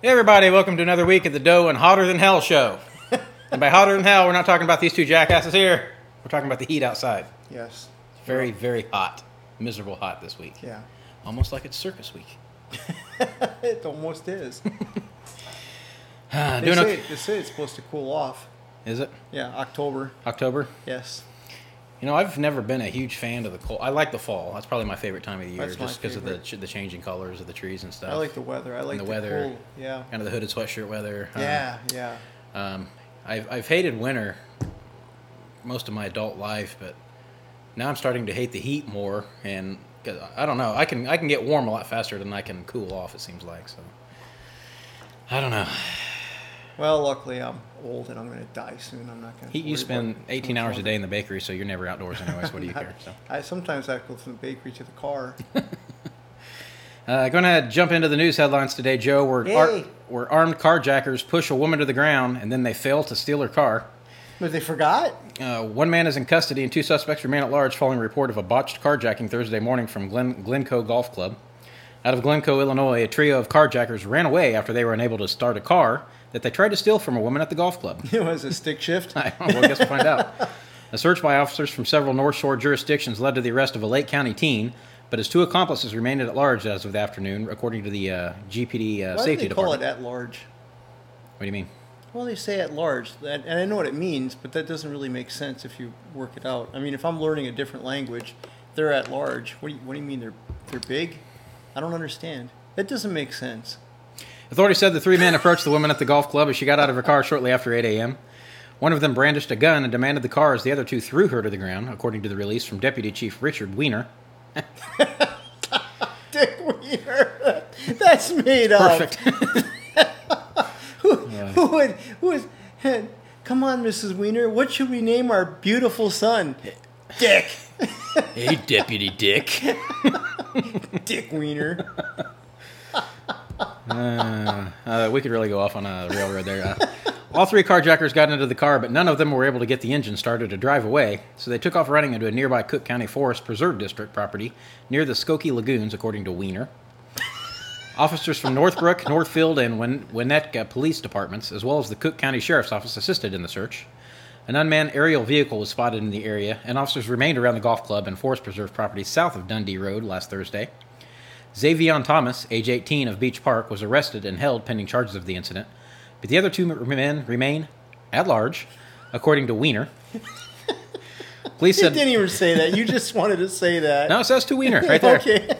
Hey everybody, welcome to another week at the Dough and Hotter Than Hell show. and by hotter than hell, we're not talking about these two jackasses here. We're talking about the heat outside. Yes. Very, very hot. Miserable hot this week. Yeah. Almost like it's circus week. it almost is. They say, okay. they say it's supposed to cool off. Is it Yeah, October. October? Yes. You know, I've never been a huge fan of the cold. I like the fall. That's probably my favorite time of the year, That's just because of the ch- the changing colors of the trees and stuff. I like the weather. I like the the, weather. Cool. Yeah. kind of the hooded sweatshirt weather. Um, Yeah. Yeah. Um, I've, I've hated winter most of my adult life, but now I'm starting to hate the heat more. And 'cause I don't know, I can I can get warm a lot faster than I can cool off. It seems like so. I don't know. Well, luckily I'm old and I'm going to die soon. I'm not going to. You spend 18 hours a day in the bakery, so you're never outdoors anyways. What do you care? So. I sometimes I go from the bakery to the car. Uh, going to jump into the news headlines today, Joe. Where, Yay. where armed carjackers push a woman to the ground and then they fail to steal her car. but they forgot. Uh, one man is in custody and two suspects remain at large following a report of a botched carjacking Thursday morning from Glen, Glencoe Golf Club. Out of Glencoe, Illinois, a trio of carjackers ran away after they were unable to start a car that they tried to steal from a woman at the golf club. It was a stick shift. I well, I guess we'll find out. A search by officers from several North Shore jurisdictions led to the arrest of a Lake County teen, but his two accomplices remained at large as of the afternoon, according to the uh, GPD uh, Why Safety do they call Department. it at large? What do you mean? Well, they say at large, and and I know what it means, but that doesn't really make sense if you work it out. I mean, if I'm learning a different language, they're at large. What do you, what do you mean they're they're big? I don't understand. That doesn't make sense. Authorities said the three men approached the woman at the golf club as she got out of her car shortly after 8 a.m. One of them brandished a gun and demanded the car as the other two threw her to the ground, according to the release from Deputy Chief Richard Weiner. Dick Weiner, that's made up. Perfect. Who, who would who would? Come on, Mrs. Weiner. What should we name our beautiful son? Dick. Hey, Deputy Dick. Dick Wiener. Uh, we could really go off on a railroad there. Uh, all three carjackers got into the car, but none of them were able to get the engine started to drive away, so they took off running into a nearby Cook County Forest Preserve District property near the Skokie Lagoons, according to Wiener. Officers from Northbrook, Northfield, and Win- Winnetka police departments, as well as the Cook County Sheriff's Office, assisted in the search. An unmanned aerial vehicle was spotted in the area, and officers remained around the golf club and forest preserve property south of Dundee Road last Thursday. Xavion Thomas, age 18 of Beach Park, was arrested and held pending charges of the incident, but the other two men remain at large, according to Weiner. Police You said didn't even say that. You just wanted to say that. no, it says to Weiner right there. okay.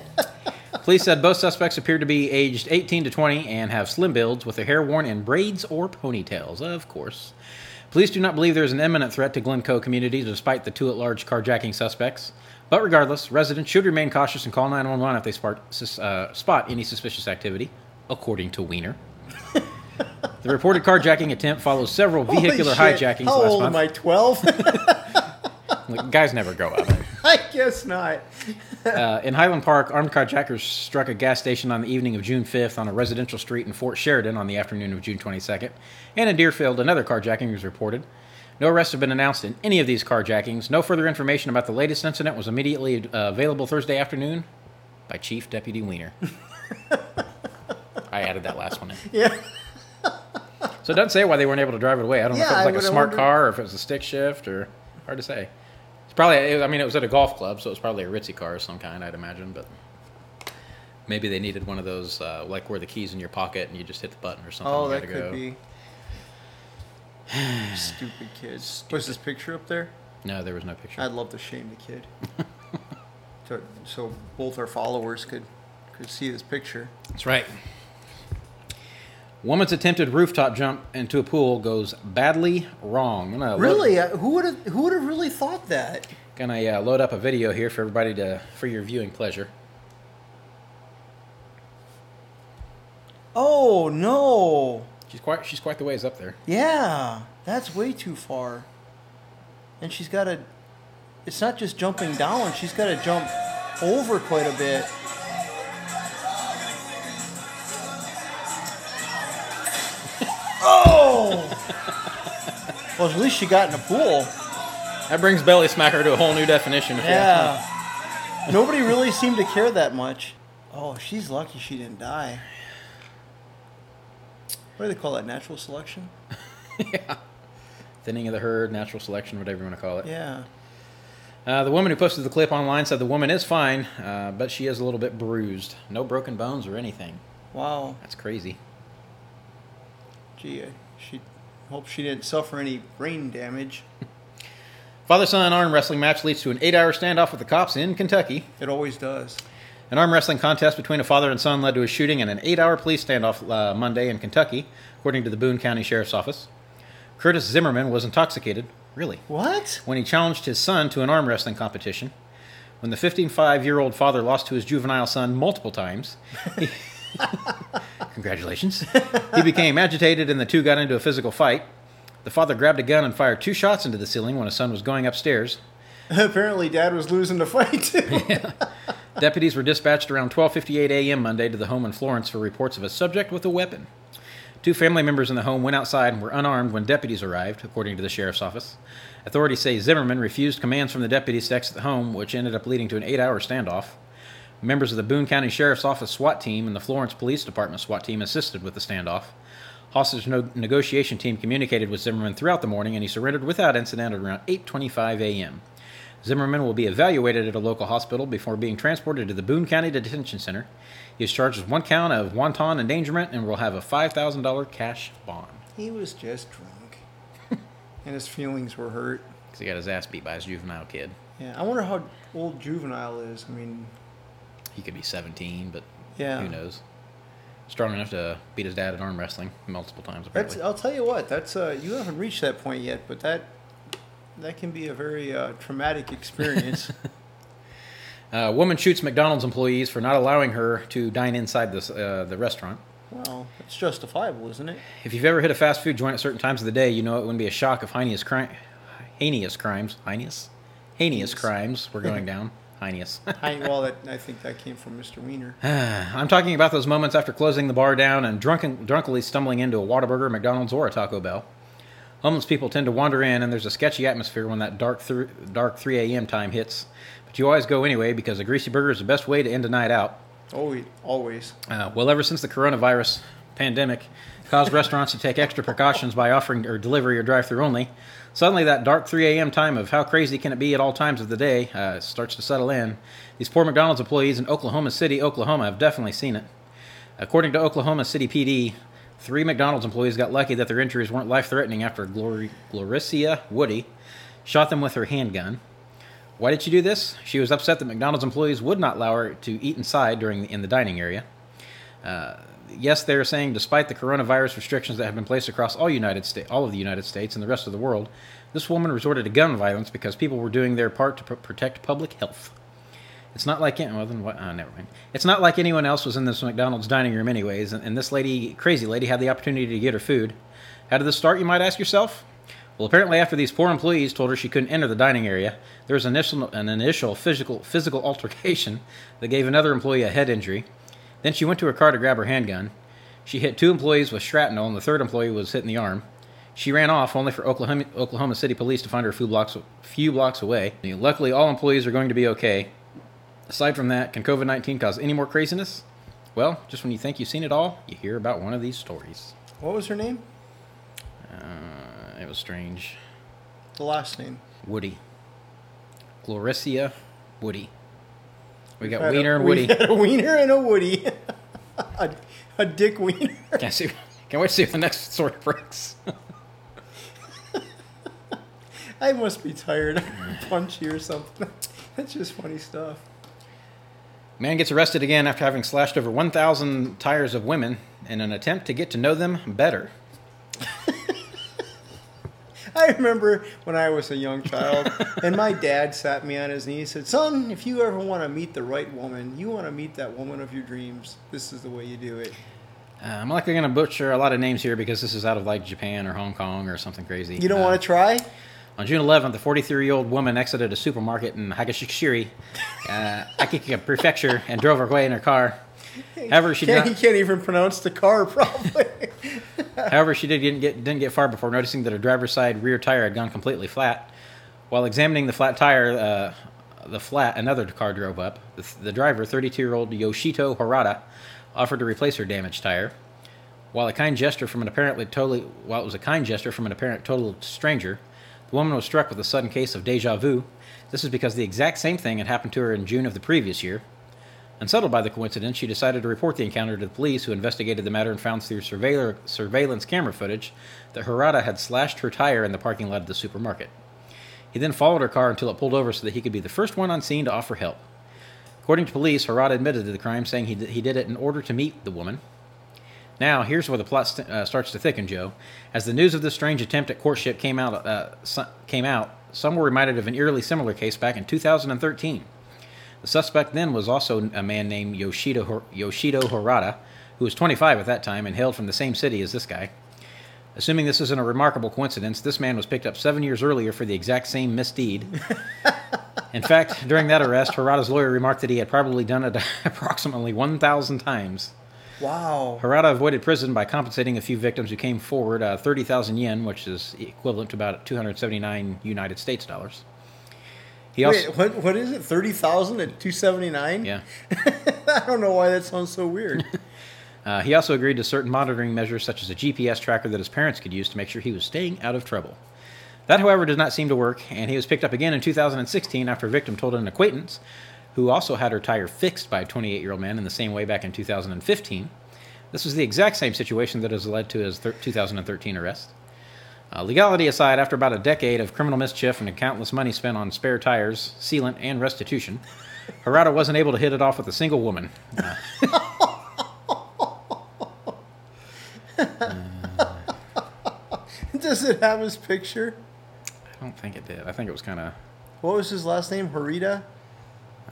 Police said both suspects appear to be aged 18 to 20 and have slim builds with their hair worn in braids or ponytails, of course. Police do not believe there is an imminent threat to Glencoe community despite the two at large carjacking suspects. But regardless, residents should remain cautious and call 911 if they spot, uh, spot any suspicious activity, according to Weiner. the reported carjacking attempt follows several vehicular hijackings How last old month. am I? Twelve? Like, guys never grow up. I guess not. Uh, in Highland Park, armed carjackers struck a gas station on the evening of June 5th on a residential street in Fort Sheridan on the afternoon of June 22nd. And in Deerfield, another carjacking was reported. No arrests have been announced in any of these carjackings. No further information about the latest incident was immediately uh, available Thursday afternoon by Chief Deputy Weiner. I added that last one in. Yeah. So it doesn't say why they weren't able to drive it away. I don't know if it was like a smart wondered- car or if it was a stick shift or hard to say. Probably, I mean, it was at a golf club, so it was probably a ritzy car of some kind, I'd imagine. But maybe they needed one of those, uh, like where the keys in your pocket and you just hit the button or something. Oh, that could go. be. Stupid kids. Was this picture up there? No, there was no picture. I'd love to shame the kid. so, so both our followers could could see this picture. That's right. Woman's attempted rooftop jump into a pool goes badly wrong. I'm gonna load- Really, uh, who would have who would have really thought that? Gonna uh, load up a video here for everybody to for your viewing pleasure. Oh no! She's quite she's quite the ways up there. Yeah, that's way too far. And she's got to. It's not just jumping down; she's got to jump over quite a bit. Well, at least she got in the pool. That brings belly smacker to a whole new definition. if you ask me. Yeah. Nobody really seemed to care that much. Oh, she's lucky she didn't die. What do they call that? Natural selection? yeah. Thinning of the herd, natural selection, whatever you want to call it. Yeah. Uh, the woman who posted the clip online said the woman is fine, uh, but she is a little bit bruised. No broken bones or anything. Wow. That's crazy. Gee, she hope she didn't suffer any brain damage. Father son arm wrestling match leads to an eight hour standoff with the cops in Kentucky. It always does. An arm wrestling contest between a father and son led to a shooting and an eight hour police standoff uh, Monday in Kentucky, according to the Boone County Sheriff's Office. Curtis Zimmerman was intoxicated, really, What? when he challenged his son to an arm wrestling competition. When the 55 year old father lost to his juvenile son multiple times, he- congratulations, he became agitated and the two got into a physical fight. The father grabbed a gun and fired two shots into the ceiling when his son was going upstairs. Apparently, Dad was losing the fight too. Deputies were dispatched around 12:58 a.m. Monday to the home in Florence for reports of a subject with a weapon. Two family members in the home went outside and were unarmed when deputies arrived, according to the sheriff's office. Authorities say Zimmerman refused commands from the deputies to exit the home, which ended up leading to an eight-hour standoff. Members of the Boone County Sheriff's Office SWAT team and the Florence Police Department SWAT team assisted with the standoff. Hostage no- negotiation team communicated with Zimmerman throughout the morning, and he surrendered without incident at around 8:25 a.m. Zimmerman will be evaluated at a local hospital before being transported to the Boone County Detention Center. He is charged with one count of wanton endangerment and will have a $5,000 cash bond he was just drunk, and his feelings were hurt. because he got his ass beat by his juvenile kid. Yeah, I wonder how old juvenile is. I mean, He could be 17, but Yeah. who knows? Strong enough to beat his dad at arm wrestling multiple times, that's. I'll tell you what. That's. Uh, you haven't reached that point yet, but that. That can be a very uh, traumatic experience. A woman shoots McDonald's employees for not allowing her to dine inside this, uh, the restaurant. well, it's justifiable, isn't it? If you've ever hit a fast food joint at certain times of the day, you know it wouldn't be a shock if heinous, cri- heinous crimes, heinous, heinous Heinous. crimes were going down. Heinous. I, well, that, I think that came from Mr. Wiener. I'm talking about those moments after closing the bar down and drunken, drunkily stumbling into a Whataburger, McDonald's, or a Taco Bell. Homeless people tend to wander in, and there's a sketchy atmosphere when that dark, th- dark 3 a.m. time hits. But you always go anyway because a greasy burger is the best way to end a night out. Always, always. Uh, well, ever since the coronavirus pandemic caused restaurants to take extra precautions by offering or delivery or drive-through only, suddenly that dark 3 a.m. time of how crazy can it be at all times of the day uh, starts to settle in. These poor McDonald's employees in Oklahoma City, Oklahoma, have definitely seen it. According to Oklahoma City PD, three McDonald's employees got lucky that their injuries weren't life-threatening after Glor- Gloricia Woody shot them with her handgun. Why did she do this? She was upset that McDonald's employees would not allow her to eat inside during in the dining area. Uh, yes, they are saying despite the coronavirus restrictions that have been placed across all United States, all of the United States and the rest of the world, this woman resorted to gun violence because people were doing their part to pr- protect public health. It's not like well, then what? Uh, never mind. It's not like anyone else was in this McDonald's dining room, anyways. And, and this lady, crazy lady, had the opportunity to get her food. How did this start? You might ask yourself. Well, apparently, after these poor employees told her she couldn't enter the dining area, there was initial, an initial physical physical altercation that gave another employee a head injury. Then she went to her car to grab her handgun. She hit two employees with shrapnel, and the third employee was hit in the arm. She ran off, only for Oklahoma, Oklahoma City police to find her a few blocks, few blocks away. Luckily, all employees are going to be okay. Aside from that, can COVID 19 cause any more craziness? Well, just when you think you've seen it all, you hear about one of these stories. What was her name? Uh, it was strange. The last name. Woody. Gloricia Woody. We got Had a- Wiener and Woody. a wiener and a Woody. a, a dick wiener. Can't see. Can't wait to see if the next story breaks. I must be tired. Punchy or something. That's just funny stuff. Man gets arrested again after having slashed over 1,000 tires of women in an attempt to get to know them better. I remember when I was a young child, and my dad sat me on his knee and said, Son, if you ever want to meet the right woman, you want to meet that woman of your dreams, this is the way you do it. Uh, I'm likely going to butcher a lot of names here because this is out of like Japan or Hong Kong or something crazy. You don't Uh, want to try? On June 11th, the 43 year old woman exited a supermarket in Hagashishiri, uh, Akita Prefecture, and drove her away in her car. However, she Can't, not- can't even pronounce the car, probably. However, she did didn't get didn't get far before noticing that her driver's side rear tire had gone completely flat. While examining the flat tire, uh, the flat another car drove up. The, the driver, 32-year-old Yoshito Harada, offered to replace her damaged tire. While a kind gesture from an apparently totally while it was a kind gesture from an apparent total stranger, the woman was struck with a sudden case of deja vu. This is because the exact same thing had happened to her in June of the previous year. Unsettled by the coincidence, she decided to report the encounter to the police, who investigated the matter and found through surveillance camera footage that Harada had slashed her tire in the parking lot of the supermarket. He then followed her car until it pulled over so that he could be the first one on scene to offer help. According to police, Harada admitted to the crime, saying he, d- he did it in order to meet the woman. Now, here's where the plot st- uh, starts to thicken, Joe. As the news of this strange attempt at courtship came out, uh, so- came out, some were reminded of an eerily similar case back in 2013. The suspect then was also a man named Yoshito Harada, who was 25 at that time and hailed from the same city as this guy. Assuming this isn't a remarkable coincidence, this man was picked up seven years earlier for the exact same misdeed. In fact, during that arrest, Harada's lawyer remarked that he had probably done it approximately 1,000 times. Wow. Harada avoided prison by compensating a few victims who came forward uh, 30,000 yen, which is equivalent to about 279 United States dollars. He also, Wait, what? What is it? Thirty thousand at two seventy nine? yeah. I don't know why that sounds so weird. Uh, he also agreed to certain monitoring measures, such as a GPS tracker that his parents could use to make sure he was staying out of trouble. That, however, does not seem to work, and he was picked up again in 2016 after a victim told an acquaintance, who also had her tire fixed by a 28 year old man in the same way back in 2015. This was the exact same situation that has led to his thir- 2013 arrest. Uh, legality aside, after about a decade of criminal mischief and countless money spent on spare tires, sealant, and restitution, Harada wasn't able to hit it off with a single woman. Uh, Does it have his picture? I don't think it did. I think it was kind of What was his last name? Harita?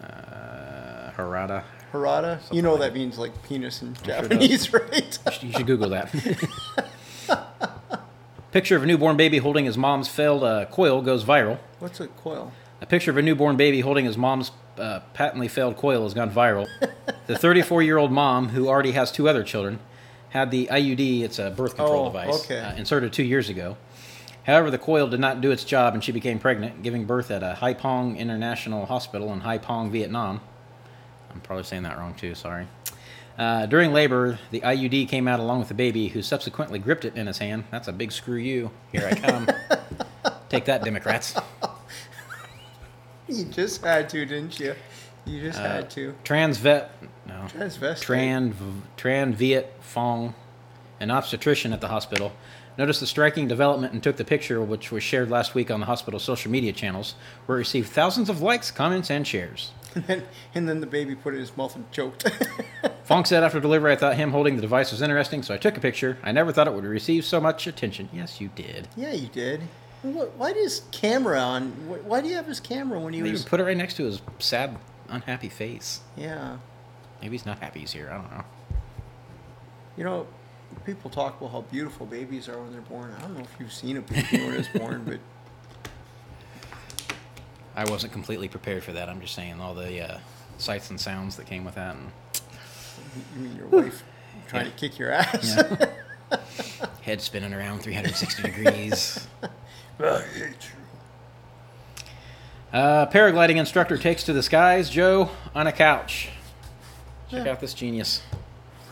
uh, Harada. Harada? you know that means like penis in. Japanese, right? You should Google that. Picture of a newborn baby holding his mom's failed uh, coil goes viral. What's a coil? A picture of a newborn baby holding his mom's uh, patently failed coil has gone viral. the 34 year old mom, who already has two other children, had the IUD, it's a birth control Oh, device, okay. uh, inserted two years ago. However, the coil did not do its job and she became pregnant, giving birth at a Hai Phong International Hospital in Hai Phong, Vietnam. I'm probably saying that wrong too, sorry. Uh, during labor, the IUD came out along with the baby, who subsequently gripped it in his hand. That's a big screw you. Here I come. Take that, Democrats. You just had to, didn't you? You just Uh, had to. Transvet, no. Transvestite. Tran, Tran Viet Phong, an obstetrician at the hospital, noticed the striking development and took the picture, which was shared last week on the hospital's social media channels, where it received thousands of likes, comments, and shares. And then, and then the baby put it in his mouth and choked. Phong said after delivery, I thought him holding the device was interesting, so I took a picture. I never thought it would receive so much attention. Yes, you did. yeah, you did. Why does camera on? Why do you have his camera when he They was? put it right next to his sad, unhappy face. Yeah. Maybe he's not happy he's here. I don't know. You know, people talk about how beautiful babies are when they're born. I don't know if you've seen a baby when it's born, but I wasn't completely prepared for that. I'm just saying all the uh, sights and sounds that came with that. And you mean your wife trying Yeah. to kick your ass? Yeah. Head spinning around 360 degrees. Uh, paragliding instructor takes to the skies, Joe, on a couch. Check Yeah. out this genius.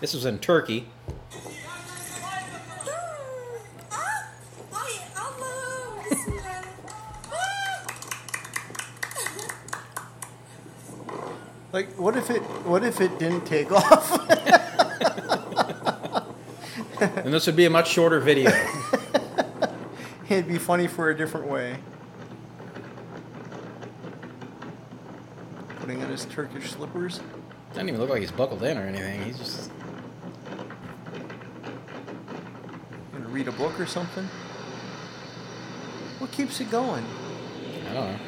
This was in Turkey. Didn't take off? And this would be a much shorter video. It'd be funny for a different way. Putting on his Turkish slippers. Doesn't even look like he's buckled in or anything. He's just. Gonna read a book or something. What keeps it going? I don't know.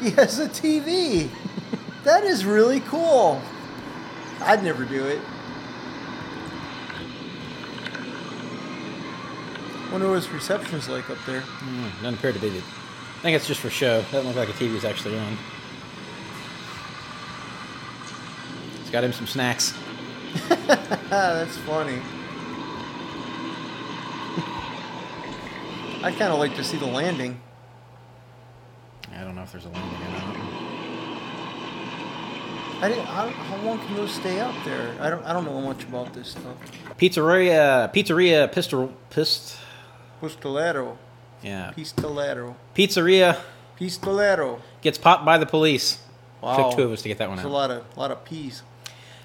He has a TV. that is really cool. I'd never do it. Wonder what his reception's like up there. Mm, doesn't appear to be. I think it's just for show. Doesn't look like a TV is actually on. He's got him some snacks. That's funny. I'd kind of like to see the landing. I don't know if there's a landing or not. I didn't. How, how long can those stay up there? I don't. I don't know much about this stuff. Pizzeria, Pizzeria Pistol, Pist, Pistolero, yeah, pistolero, Pizzeria pistolero. gets popped by the police. Wow, Took two of us to get that one There's a lot of a lot of peas.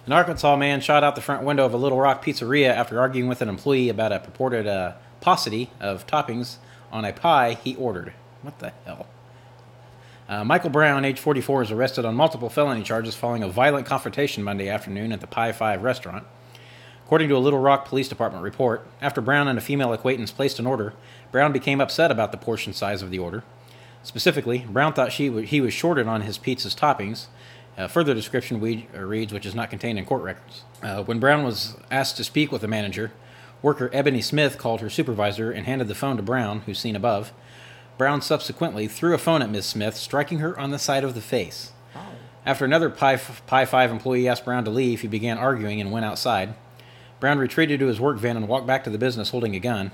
An Arkansas man shot out the front window of a Little Rock pizzeria after arguing with an employee about a purported uh, paucity of toppings on a pie he ordered. What the hell? Uh, Michael Brown, age 44, is arrested on multiple felony charges following a violent confrontation Monday afternoon at the Pie 5 restaurant. According to a Little Rock Police Department report, after Brown and a female acquaintance placed an order, Brown became upset about the portion size of the order. Specifically, Brown thought she w- he was shorted on his pizza's toppings. Uh, further description we, uh, reads, which is not contained in court records. Uh, when Brown was asked to speak with the manager, worker Ebony Smith called her supervisor and handed the phone to Brown, who's seen above. Brown subsequently threw a phone at Miss Smith, striking her on the side of the face. After another Pi, Pie 5 employee asked Brown to leave, he began arguing and went outside. Brown retreated to his work van and walked back to the business holding a gun.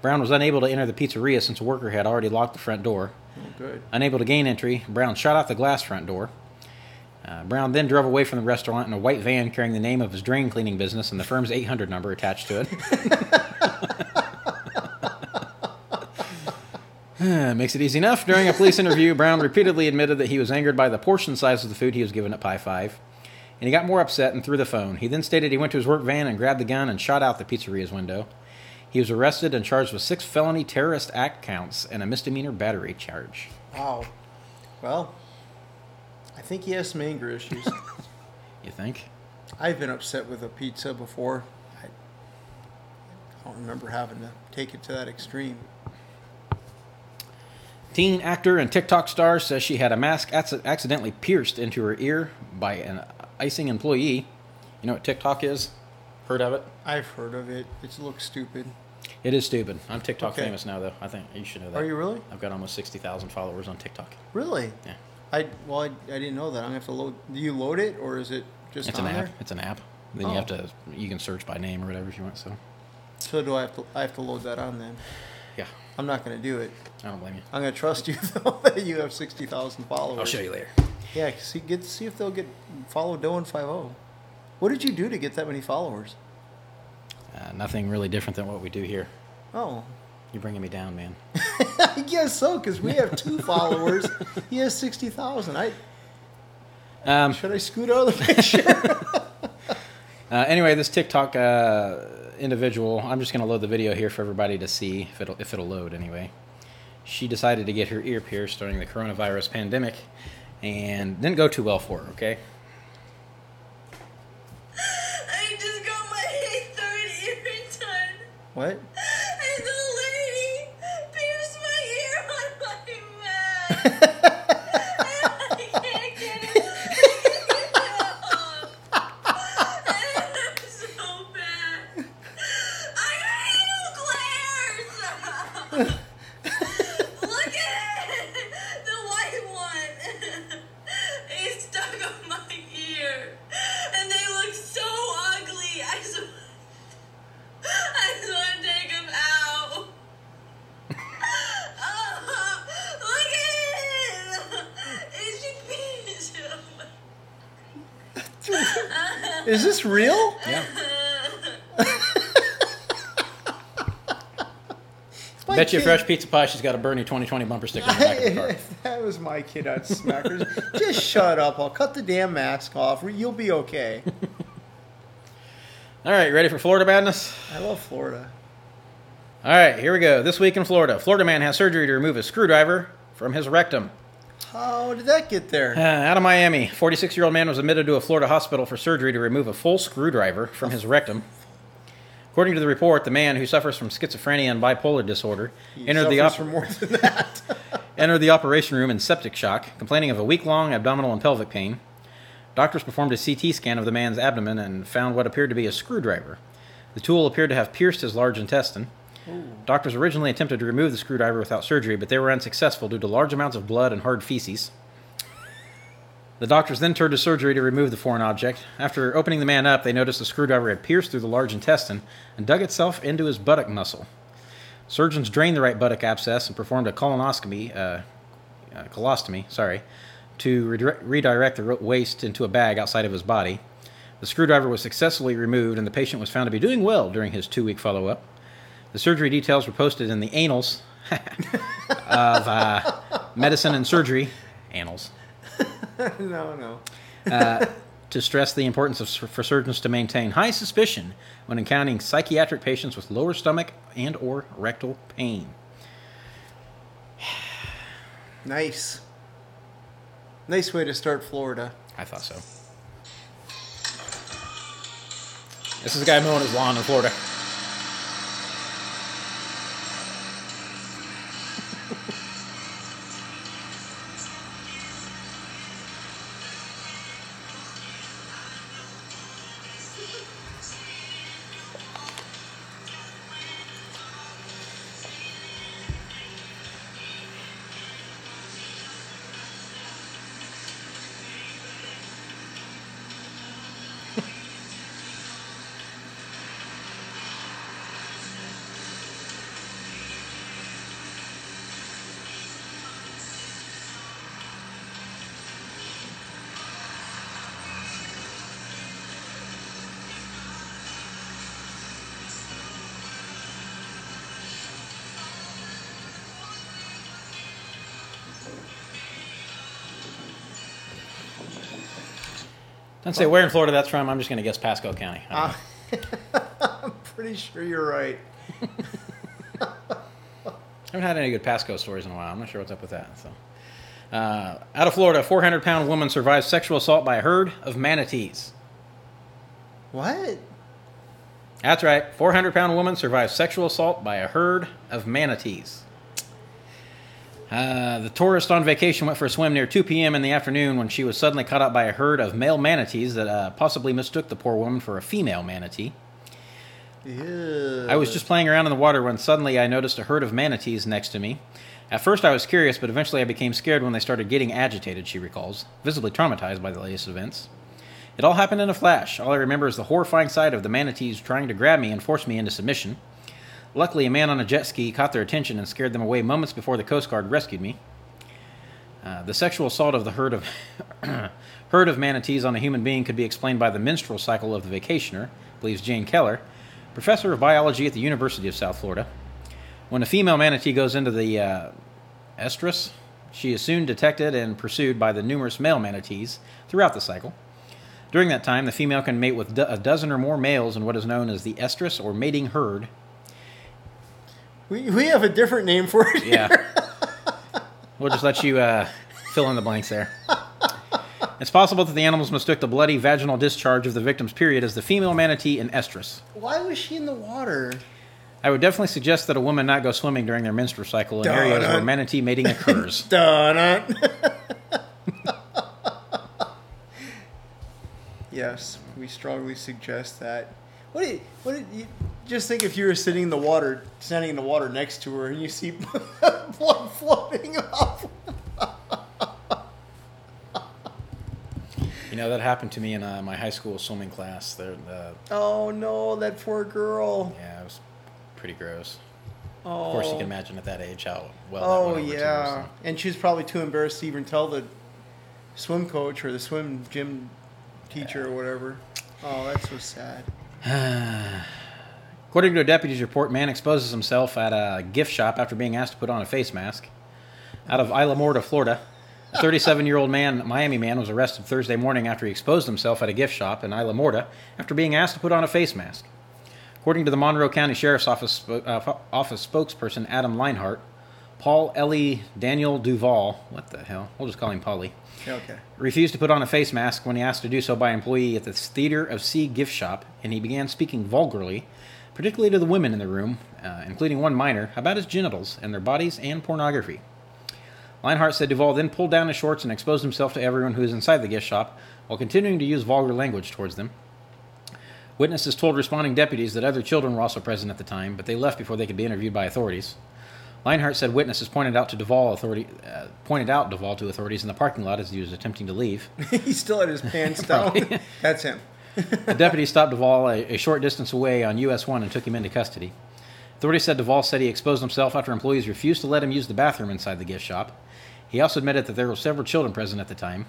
Brown was unable to enter the pizzeria since a worker had already locked the front door. Oh. Unable to gain entry, Brown shot out the glass front door. Uh, Brown then drove away from the restaurant in a white van carrying the name of his drain cleaning business and the firm's 800 number attached to it. Eh, makes it easy enough. During a police interview, Brown repeatedly admitted that he was angered by the portion size of the food he was given at Pie 5, and he got more upset and threw the phone. He then stated he went to his work van and grabbed the gun and shot out the pizzeria's window. He was arrested and charged with six felony terrorist act counts and a misdemeanor battery charge. Wow. Well, I think he has some anger issues. You think? I've been upset with a pizza before. I, I don't remember having to take it to that extreme. Teen actor and TikTok star says she had a mask acc- accidentally pierced into her ear by an Icing employee. You know what TikTok is? Heard of it? I've heard of it. It looks stupid. It is stupid. I'm TikTok Okay. famous now, though. I think you should know that. Are you really? I've got almost 60,000 followers on TikTok. Really? Yeah. I well, I, I didn't know that. I'm gonna have to load. Do you load it or is it just It's on an app. there? It's an app. Then Oh. you have oh. to, you can search by name or whatever if you want. So, So do I have to? I have to load that on then. yeah, I'm not gonna do it. I don't blame you. I'm gonna trust you though that you have sixty thousand followers. I'll show you later. Yeah, see, get see if they'll get follow Dough and Five O. What did you do to get that many followers? Uh, nothing really different than what we do here. Oh, You're bringing me down, man. I guess so because we have two followers. He has sixty thousand. I Um, should I scoot out of the picture? Uh, anyway, this TikTok uh, individual, I'm just going to load the video here for everybody to see if it'll if it'll load anyway. She decided to get her ear pierced during the coronavirus pandemic, and didn't go too well for her. Okay. I just got my third ear done. what? And the lady pierced my ear on my mask. I can't get it. I can't get it off. I'm so bad. I got anal glares. Look at it. The white one. It's stuck on my ear. And they look so ugly. I just, I just want to take them out. Oh, look at it. It's just Is this real? Yeah. My Bet you a fresh pizza pie. She's got a Bernie 2020 bumper sticker on the back of the car. if that was my kid, I'd smack her. Just shut up. I'll cut the damn mask off. You'll be okay. All right, ready for Florida madness? I love Florida. All right, here we go. This week in Florida, Florida man has surgery to remove a screwdriver from his rectum. How did that get Uh, there? out of Miami, 46 year old man was admitted to a Florida hospital for surgery to remove a full screwdriver from his rectum. According to the report, the man who suffers from schizophrenia and bipolar disorder He entered the, op- more than that. entered the operation room in septic shock, complaining of a week long abdominal and pelvic pain. Doctors performed a CT scan of the man's abdomen and found what appeared to be a screwdriver. The tool appeared to have pierced his large intestine. Doctors originally attempted to remove the screwdriver without surgery, but they were unsuccessful due to large amounts of blood and hard feces. The doctors then turned to surgery to remove the foreign object. After opening the man up, they noticed the screwdriver had pierced through the large intestine and dug itself into his buttock muscle. Surgeons drained the right buttock abscess and performed a colonoscopy, uh, uh, colostomy, sorry. to redire- redirect the waste into a bag outside of his body. The screwdriver was successfully removed, and the patient was found to be doing well during his two week follow up. The surgery details were posted in the annals of uh, medicine and surgery annals no, no. uh, to stress the importance of, for surgeons to maintain high suspicion when encountering psychiatric patients with lower stomach and or rectal pain. Nice. Nice way to start Florida. I thought so. This is a guy mowing his lawn in Florida. Don't say where in Florida that's from. I'm just going to guess Pasco County. I know. I'm pretty sure you're right. I haven't had any good Pasco stories in a while. I'm not sure what's up with that. So, uh, out of Florida, a 400 pound woman survives sexual assault by a herd of manatees. What? That's right. 400 pound woman survives sexual assault by a herd of manatees. Uh, the tourist on vacation went for a swim near 2 p.m. in the afternoon when she was suddenly caught up by a herd of male manatees that uh, possibly mistook the poor woman for a female manatee. Ew. I was just playing around in the water when suddenly I noticed a herd of manatees next to me. At first, I was curious, but eventually I became scared when they started getting agitated, she recalls, visibly traumatized by the latest events. It all happened in a flash. All I remember is the horrifying sight of the manatees trying to grab me and force me into submission. Luckily, a man on a jet ski caught their attention and scared them away moments before the Coast Guard rescued me. Uh, the sexual assault of the herd of herd of manatees on a human being could be explained by the menstrual cycle of the vacationer, believes Jane Keller, professor of biology at the University of South Florida. When a female manatee goes into the uh, estrus, she is soon detected and pursued by the numerous male manatees throughout the cycle. During that time, the female can mate with do- a dozen or more males in what is known as the estrus or mating herd. We, we have a different name for it. Yeah. we'll just let you uh, fill in the blanks there. It's possible that the animals mistook the bloody vaginal discharge of the victim's period as the female manatee in estrus. Why was she in the water? I would definitely suggest that a woman not go swimming during their menstrual cycle in areas where Dun-dun. manatee mating occurs. Dun yes, we strongly suggest that. What do you, what did you just think if you were sitting in the water, standing in the water next to her, and you see blood floating off? you know, that happened to me in uh, my high school swimming class. There, uh, Oh no, that poor girl. yeah, it was pretty gross. Oh, Of course, you can imagine at that age how well. Oh that went over her, yeah, so. and she was probably too embarrassed to even tell the swim coach or the swim gym teacher or whatever. Oh, that's so sad. According to a deputy's report, man exposes himself at a gift shop after being asked to put on a face mask. Out of Islamorada, Florida, a 37-year-old man, Miami man, was arrested Thursday morning after he exposed himself at a gift shop in Islamorada after being asked to put on a face mask. According to the Monroe County Sheriff's Office, uh, office spokesperson Adam Linhardt, Paul Ellie Daniel Duval, what the hell? We'll just call him Polly, Okay. refused to put on a face mask when he asked to do so by an employee at the Theater of Sea gift shop, and he began speaking vulgarly, particularly to the women in the room, uh, including one minor, about his genitals and their bodies and pornography. Linhardt said Duval then pulled down his shorts and exposed himself to everyone who was inside the gift shop while continuing to use vulgar language towards them. Witnesses told responding deputies that other children were also present at the time, but they left before they could be interviewed by authorities. Linhardt said witnesses pointed out to Duval authority uh, pointed out Duval to authorities in the parking lot as he was attempting to leave. he still had his pants down. That's him. The deputy stopped Duval a, a short distance away on US 1 and took him into custody. Authorities said Duval said he exposed himself after employees refused to let him use the bathroom inside the gift shop. He also admitted that there were several children present at the time.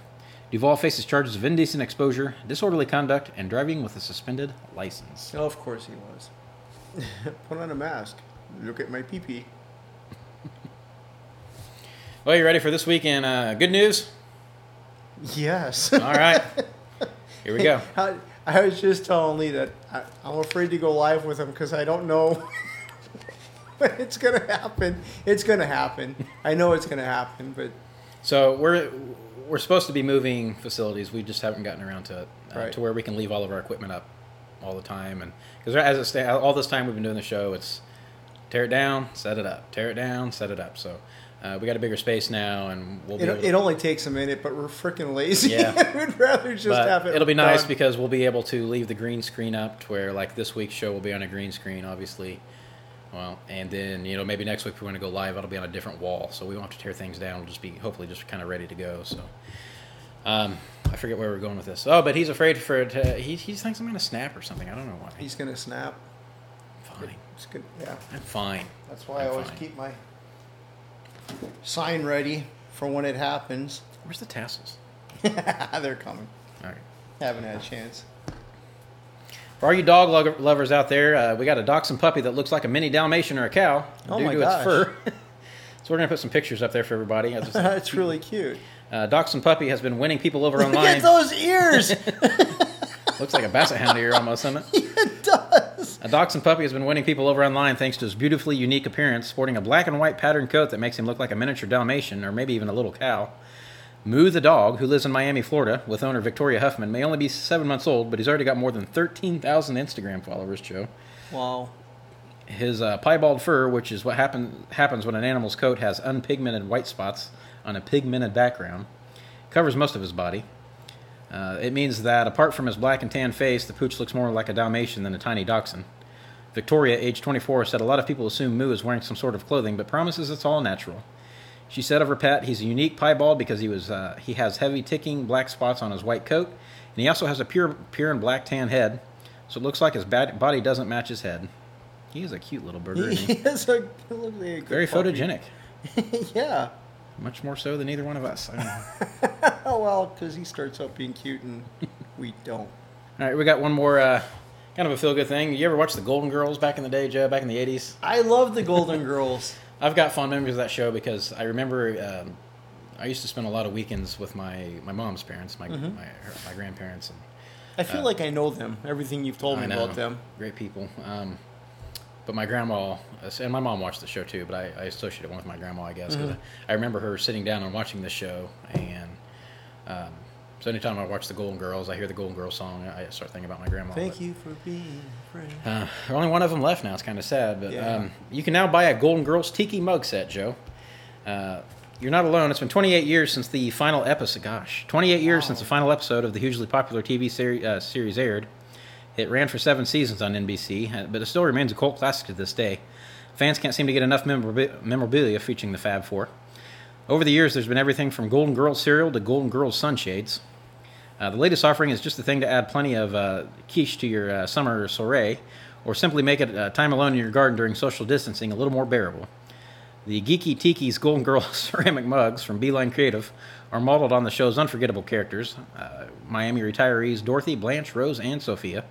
Duvall faces charges of indecent exposure, disorderly conduct, and driving with a suspended license. Oh, of course he was. Put on a mask. Look at my pee pee. Well, you ready for this week in uh, good news? Yes. All right. Here we go. I, I was just telling Lee that I, I'm afraid to go live with him because I don't know when it's going to happen. It's going to happen. I know it's going to happen, but So we're we're supposed to be moving facilities. We just haven't gotten around to it, uh, Right. to where we can leave all of our equipment up all the time. And because as it sta- all this time we've been doing the show, it's tear it down, set it up, tear it down, set it up. So uh, we got a bigger space now, and we'll be. it, to- it only takes a minute, but we're freaking lazy. Yeah. We'd rather just but have it. it'll be nice because we'll be able to leave the green screen up to where like this week's show will be on a green screen obviously well and then you know maybe next week if we want to go live it'll be on a different wall so we won't have to tear things down we'll just be hopefully just kind of ready to go so um, i forget where we're going with this oh but he's afraid for it to, he, he thinks i'm going to snap or something i don't know why He's going to snap. fine It's good. Yeah. i'm fine That's why I I'm always fine. keep my sign ready for when it happens. where's the tassels They're coming. all right Haven't had a chance. For all you dog lo- lovers out there, uh, we got a dachshund puppy that looks like a mini Dalmatian or a cow Oh due my to gosh. its fur. so we're gonna put some pictures up there for everybody. That's really cute. Uh, Dachshund Puppy has been winning people over Look online. at those ears. Looks like a basset hound ear almost, doesn't it? A Dachshund Puppy has been winning people over online thanks to his beautifully unique appearance, sporting a black and white patterned coat that makes him look like a miniature Dalmatian or maybe even a little cow. Moo the dog, who lives in Miami, Florida, with owner Victoria Huffman, may only be seven months old, but he's already got more than 13,000 Instagram followers, Joe. Wow. His uh, piebald fur, which is what happen, happens when an animal's coat has unpigmented white spots on a pigmented background, covers most of his body. Uh, it means that apart from his black and tan face, the pooch looks more like a Dalmatian than a tiny dachshund. Victoria, age 24, said a lot of people assume Moo is wearing some sort of clothing, but promises it's all natural. She said of her pet, he's a unique piebald because he was uh, he has heavy ticking black spots on his white coat, and he also has a pure pure and black tan head, so it looks like his bad, body doesn't match his head. He is a cute little bird, isn't He he? is a, he like a Very puppy. photogenic, yeah. Much more so than either one of us. I don't know. Oh well, because he starts out being cute and we don't. All right, we got one more uh, kind of a feel good thing. You ever watch the Golden Girls back in the day, Joe? Back in the '80s? I love the Golden Girls. I've got fond memories of that show because I remember um, I used to spend a lot of weekends with my, my mom's parents, my Mm-hmm. my, her, my grandparents, and I feel like I know them. Everything you've told me know, about them. great people. Um, but my grandma and my mom watched the show too, but I, I associate it with my grandma, I guess. Mm-hmm. I remember her sitting down and watching the show, and um, so anytime I watch the Golden Girls, I hear the Golden Girls song, I start thinking about my grandma. Thank But- you for being a friend. Uh, there's only one of them left now. It's kind of sad, but Yeah. um, you can now buy a Golden Girls Tiki mug set, Joe. Uh, you're not alone. It's been 28 years since the final episode. Gosh, 28 years since the final episode of the hugely popular TV seri- uh, series aired. It ran for seven seasons on NBC, uh, but it still remains a cult classic to this day. Fans can't seem to get enough memorab- memorabilia featuring the Fab Four. Over the years, there's been everything from Golden Girls cereal to Golden Girls sunshades. Uh, the latest offering is just the thing to add plenty of uh, quiche to your uh, summer soiree, or simply make it uh, time alone in your garden during social distancing a little more bearable. The Geeki Tikis Golden Girl ceramic mugs from Beeline Creative are modeled on the show's unforgettable characters uh, Miami retirees Dorothy, Blanche, Rose, and Sophia.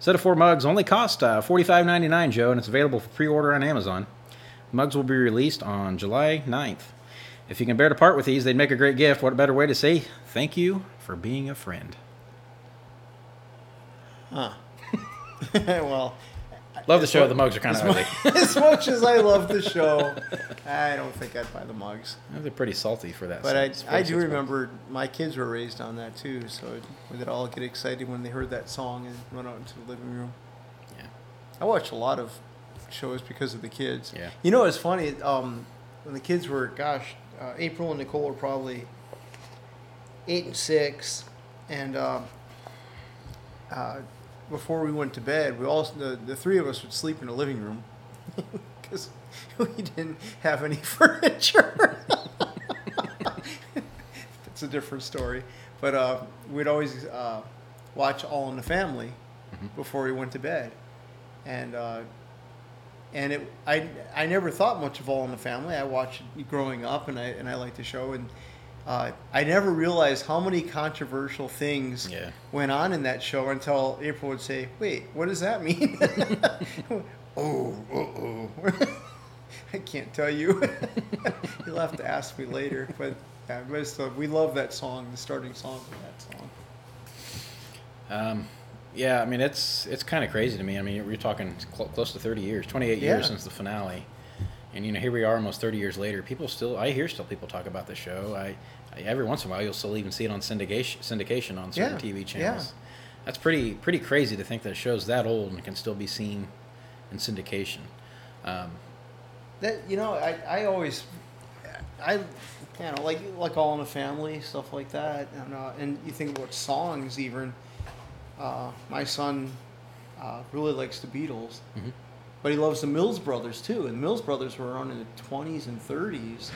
Set of four mugs only cost uh, $45.99, Joe, and it's available for pre order on Amazon. Mugs will be released on July 9th. If you can bear to part with these, they'd make a great gift. What better way to say thank you for being a friend? Huh. well, Love the show. The mugs are kind of ugly. as much as I love the show, I don't think I'd buy the mugs. They're pretty salty for that. But I, I do remember my kids were raised on that too, so they'd all get excited when they heard that song and run out into the living room. Yeah. I watched a lot of shows because of the kids. Yeah. You know, it's funny. Um, when the kids were, gosh, uh, April and Nicole were probably eight and six, and uh, uh, before we went to bed, we all the, the three of us would sleep in the living room. Because we didn't have any furniture. It's a different story, but uh, we'd always uh, watch All in the Family before we went to bed, and uh, and it I I never thought much of All in the Family. I watched it growing up, and I and I liked the show, and uh, I never realized how many controversial things Yeah. went on in that show until April would say, "Wait, what does that mean?" oh, oh, oh. I can't tell you. You'll have to ask me later. But yeah, but uh, we love that song, the starting song of that song. Um, yeah, I mean it's it's kind of crazy to me. I mean we're talking cl- close to 30 years, 28 Yeah. years since the finale, and you know here we are almost 30 years later. People still, I hear still people talk about the show. I every once in a while you'll still even see it on syndication syndication on certain Yeah, TV yeah. channels. That's pretty pretty crazy to think that a show's that old and can still be seen in syndication. Um, That you know, I, I always, I, you know, like like All in the Family stuff like that, and uh, and you think about songs even. Uh, my son uh, really likes the Beatles, Mhm. but he loves the Mills Brothers too. And the Mills Brothers were around in the twenties and thirties.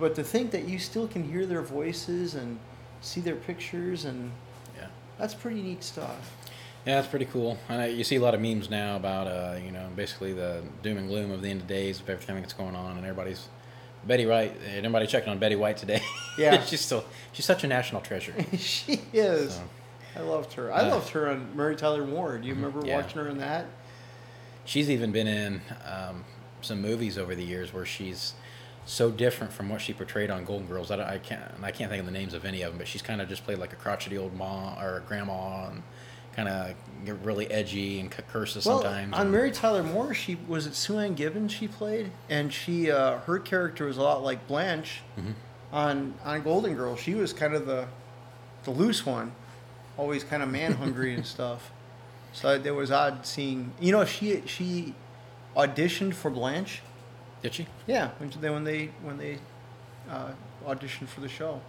But to think that you still can hear their voices and see their pictures, and yeah. that's pretty neat stuff. Yeah, that's pretty cool. And uh, you see a lot of memes now about, uh, you know, basically the doom and gloom of the end of days of everything that's going on, and everybody's Betty White. Everybody checking on Betty White today. Yeah. she's still she's such a national treasure. she is. So. I loved her. I Uh, loved her on Mary Tyler Moore. Do you remember Yeah. watching her in that? She's even been in um, some movies over the years where she's so different from what she portrayed on Golden Girls. I, don't- I can't I can't think of the names of any of them, but she's kind of just played like a crotchety old mom or a grandma and kind of get really edgy and curses Well, sometimes. on and- Mary Tyler Moore, she was it Sue Ann Gibbons she played, and she uh, her character was a lot like Blanche Mhm. on on Golden Girls. She was kind of the the loose one, always kind of man hungry and stuff. So it was odd seeing. You know, she she auditioned for Blanche. Did she? Yeah, when they when they when they uh, auditioned for the show.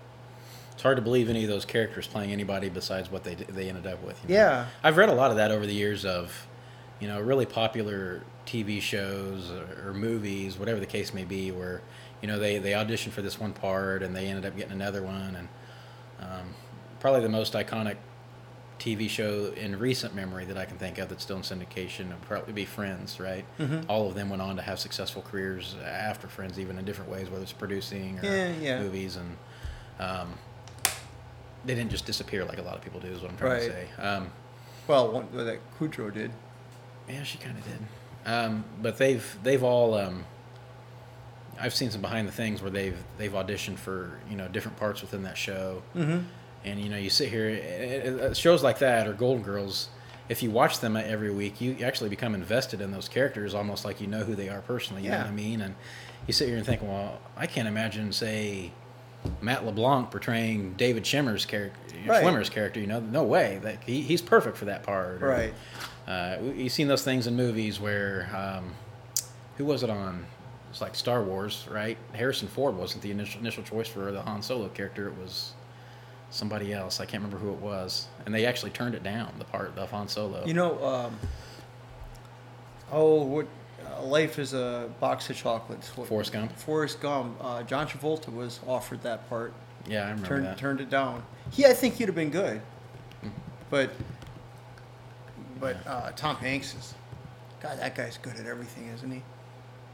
It's hard to believe any of those characters playing anybody besides what they they ended up with. you know? Yeah. I've read a lot of that over the years of, you know, really popular TV shows or, or movies, whatever the case may be, where, you know, they they auditioned for this one part and they ended up getting another one, and um, probably the most iconic TV show in recent memory that I can think of that's still in syndication would probably be Friends, right? Mhm. All of them went on to have successful careers after Friends, even in different ways, whether it's producing or Yeah, yeah. movies, and um, they didn't just disappear like a lot of people do. Is what I'm trying Right. to say. Um, Well, one, that Kudrow did. yeah, she kind of did. Um, but they've they've all. Um, I've seen some behind the things where they've they've auditioned for you know different parts within that show, Mm-hmm. And you know you sit here shows like that or Golden Girls. If you watch them every week, you actually become invested in those characters, almost like you know who they are personally. You know Yeah. what I mean? And you sit here and think, well, I can't imagine, say, Matt LeBlanc portraying David Schwimmer's character. Right. Schwimmer's character, you know, no way that he, he's perfect for that part. or- Right. uh, you've seen those things in movies where, um, who was it on? It's like Star Wars, right? Harrison Ford wasn't the initial initial choice for the Han Solo character. It was somebody else. I can't remember who it was, and they actually turned it down. The part of Han Solo. You know, um, oh, what? Uh, life is a box of chocolates. What, Forrest Gump? Forrest Gump. Uh, John Travolta was offered that part. yeah, I remember Turned that. turned it down. He, I think he'd have been good, but but uh, Tom Hanks is. God, that guy's good at everything, isn't he?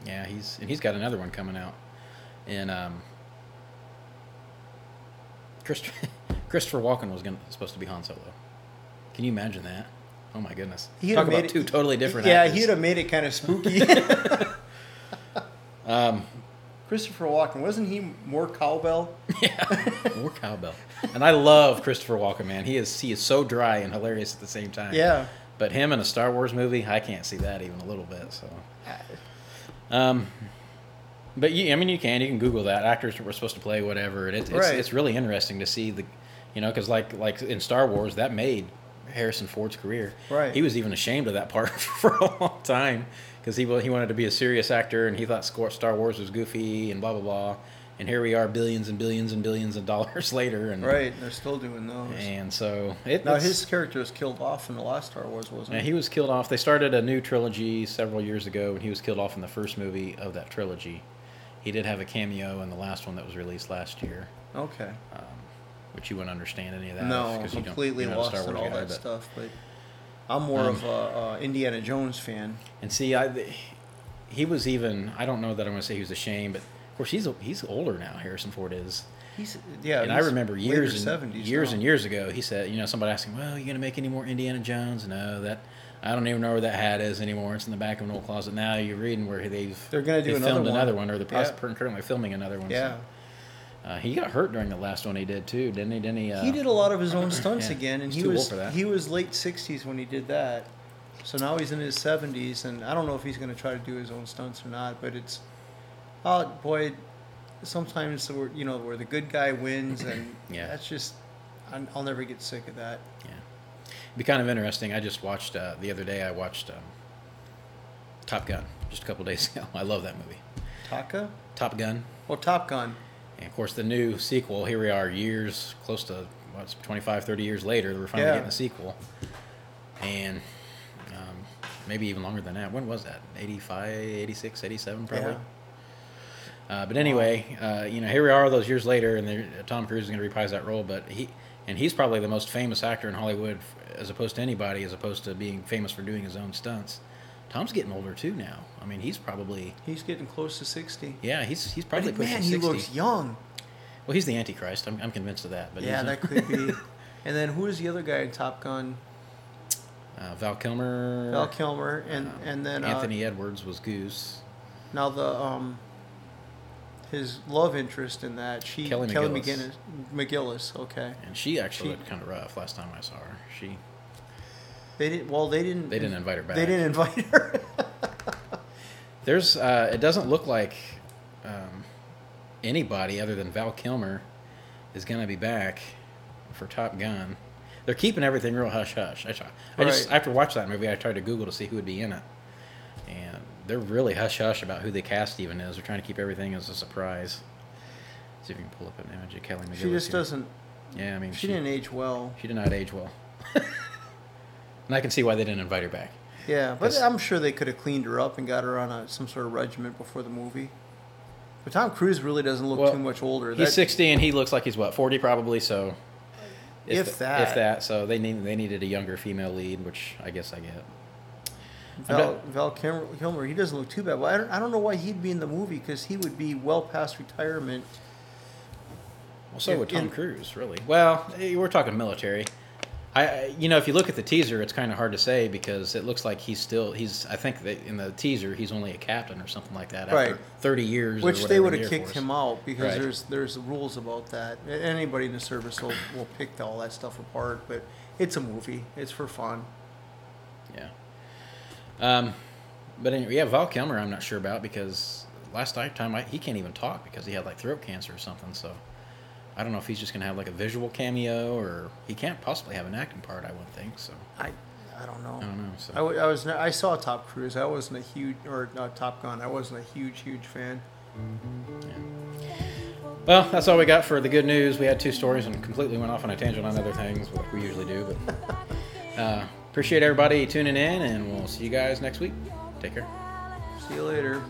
Yeah, he's and he's got another one coming out, and um, Christopher Christopher Walken was gonna supposed to be Han Solo. Can you imagine that? Oh my goodness! He'd Talk about made two totally different. Yeah, actors. he'd have made it kind of spooky. Um, Christopher Walken wasn't he more cowbell? yeah, more cowbell. And I love Christopher Walken, man. He is he is so dry and hilarious at the same time. Yeah. But him in a Star Wars movie, I can't see that even a little bit. So, um, but you, I mean, you can you can Google that actors were supposed to play whatever, and it, it's Right. it's really interesting to see the, you know, because like like in Star Wars that made Harrison Ford's career. Right. He was even ashamed of that part for a long time because he he wanted to be a serious actor and he thought Star Wars was goofy and blah blah blah. And here we are, billions and billions and billions of dollars later, and Right, they're still doing those. and so it, Now his character was killed off in the last Star Wars, wasn't yeah, he? he was killed off. They started a new trilogy several years ago, and he was killed off in the first movie of that trilogy. He did have a cameo in the last one that was released last year, Okay. um, which you wouldn't understand any of that. No, you don't- completely a lost in all guy, that but- stuff. But I'm more Um, of a uh, Indiana Jones fan. And see, I, he was even. I don't know that I'm going to say he was ashamed, but of course he's he's older now. Harrison Ford is. He's yeah. and I remember years and 70s years now. and years ago, he said, you know, somebody asked him, "Well, you gonna make any more Indiana Jones?" No, that I don't even know where that hat is anymore. It's in the back of an old closet. Now you're reading where they've They're gonna do they another filmed one. another one, or they're Yeah. currently filming another one. so. Uh, he got hurt during the last one he did too, didn't he? Didn't he? Uh, he did a lot of his own stunts yeah, again, and he's he was he was late sixties when he did that. So now he's in his seventies, and I don't know if he's going to try to do his own stunts or not. But it's, oh boy, sometimes where you know where the good guy wins, and Yeah. that's just I'll never get sick of that. Yeah. It'd be kind of interesting. I just watched uh, the other day. I watched um, Top Gun just a couple days ago. I love that movie. Taka, Top Gun, well, Top Gun. And of course the new sequel. Here we are, years close to what's 25, 30 years later. We're finally Yeah. getting a sequel, and um, maybe even longer than that. When was that? 85, 86, 87 probably. Yeah. Uh, but anyway, uh, you know, here we are those years later, and Tom Cruise is going to reprise that role. But he and he's probably the most famous actor in Hollywood, f- as opposed to anybody, as opposed to being famous for doing his own stunts. Tom's getting older too now. I mean, he's probably He's getting close to sixty. yeah, he's he's But probably man, pushing he sixty. looks young. Well, he's the Antichrist. I'm, I'm convinced of that. But yeah, that could be. and then who is the other guy in Top Gun? uh, Val Kilmer. Val Kilmer, and um, and then uh, Anthony Edwards was Goose. Now the um, his love interest in that she Kelly Kelly McGillis. McGinnis, McGillis. Okay, And she actually She- looked kind of rough last time I saw her. She they didn't. Well, they didn't. they didn't invite her back. They didn't invite her. There's, uh, it doesn't look like um, anybody other than Val Kilmer is going to be back for Top Gun. They're keeping everything real hush hush. I, try- I just Right. after watch that movie, I tried to Google to see who would be in it, and they're really hush hush about who the cast even is. They're trying to keep everything as a surprise. See if you can pull up an image of Kelly McGillis. she just doesn't. Yeah, I mean, She didn't age well. She did not age well. and I can see why they didn't invite her back. Yeah, but I'm sure they could have cleaned her up and got her on a, some sort of regiment before the movie. But Tom Cruise really doesn't look Well, too much older. He's That- 60 and he looks like he's what 40 probably. So If th- that. if that. So they need they needed a younger female lead, which I guess I get. Val, Val Kilmer, Kilmer, he doesn't look too bad. Well, I don't, I don't know why he'd be in the movie because he would be well past retirement. Well, so If- would Tom in- Cruise, really. Well, eh, we're talking military. I, you know, if you look at the teaser, it's kind of hard to say because it looks like he's still he's. I think that in the teaser he's only a captain or something like that. Right. After 30 years, Which they would have kicked him out because Right. there's there's rules about that. Anybody in the service will, will pick all that stuff apart, but it's a movie. It's for fun. Yeah. Um, but anyway, yeah, Val Kilmer, I'm not sure about because last time I, he can't even talk because he had like throat cancer or something. So I don't know if he's just gonna have like a visual cameo or he can't possibly have an acting part. I wouldn't think so. I I don't know. I don't know. So I, w- I was n- I saw Top Cruise. I wasn't a huge or not Top Gun. I wasn't a huge huge fan. well, that's all we got for the good news. We had two stories and completely went off on a tangent on other things, like we usually do. But uh, appreciate everybody tuning in, and we'll see you guys next week. Take care. See you later.